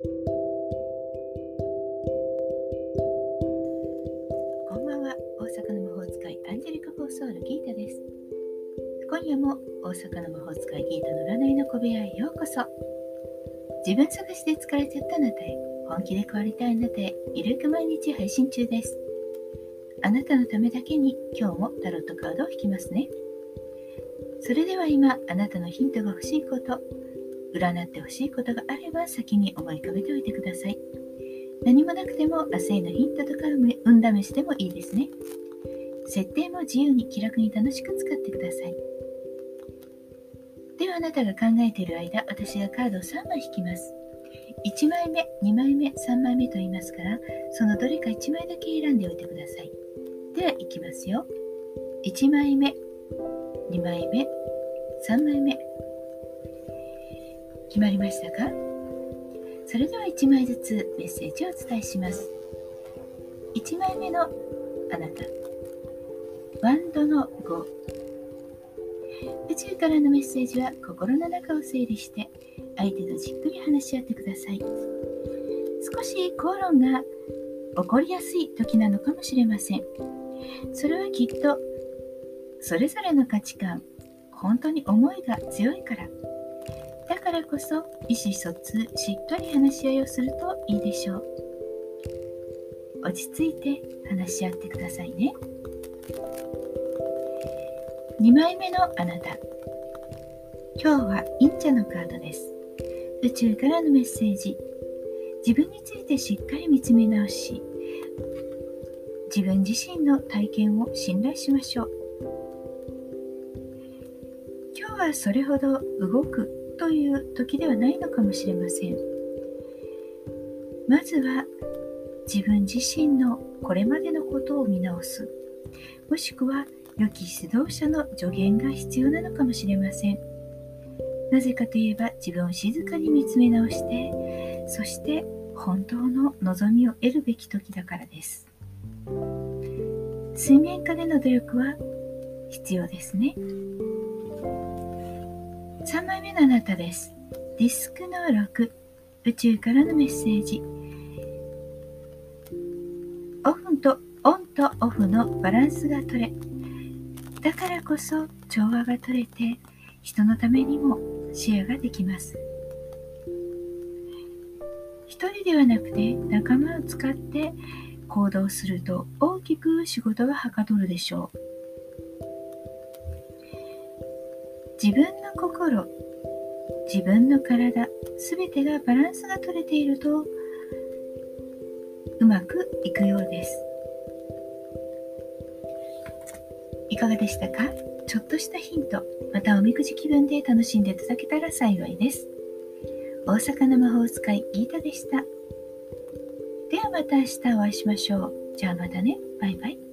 こんばんは。大阪の魔法使いアンジェリカ・フォーソールギータです。今夜も大阪の魔法使いギータの占いの小部屋へようこそ。自分探しで疲れちゃったあなたへ本気で変わりたいあなたへゆるく毎日配信中です。あなたのためだけに今日もタロットカードを引きますね。それでは今あなたのヒントが欲しいこと占ってほしいことがあれば先に思い浮かべておいてください。何もなくても明日へのヒントとか運試しでもいいですね。設定も自由に気楽に楽しく使ってください。ではあなたが考えている間、私がカードを3枚引きます。1枚目、2枚目、3枚目と言いますから、そのどれか1枚だけ選んでおいてください。では、いきますよ。1枚目、2枚目、3枚目。決まりましたか？それでは1枚ずつメッセージをお伝えします。1枚目のあなた。ワンドの5。宇宙からのメッセージは心の中を整理して相手とじっくり話し合ってください。少し口論が起こりやすい時なのかもしれません。それはきっとそれぞれの価値観、本当に思いが強いからからこそ意思疎通しっかり話し合いをするといいでしょう。落ち着いて話し合ってくださいね。2枚目のあなた。今日は忍者のカードです。宇宙からのメッセージ。自分についてしっかり見つめ直し自分自身の体験を信頼しましょう。今日はそれほど動くという時ではないのかもしれません。まずは自分自身のこれまでのことを見直す。もしくは良き指導者の助言が必要なのかもしれません。なぜかといえば自分を静かに見つめ直してそして本当の望みを得るべき時だからです。水面下での努力は必要ですね。3枚目のあなたです。ディスクの6、宇宙からのメッセージ。オフとオンとオフのバランスが取れ、だからこそ調和が取れて、人のためにもシェアができます。一人ではなくて仲間を使って行動すると大きく仕事がはかどるでしょう。自分の心、自分の体、すべてがバランスが取れていると、うまくいくようです。いかがでしたか？ちょっとしたヒント、またおみくじ気分で楽しんでいただけたら幸いです。大阪の魔法使いギータでした。ではまた明日お会いしましょう。じゃあまたね。バイバイ。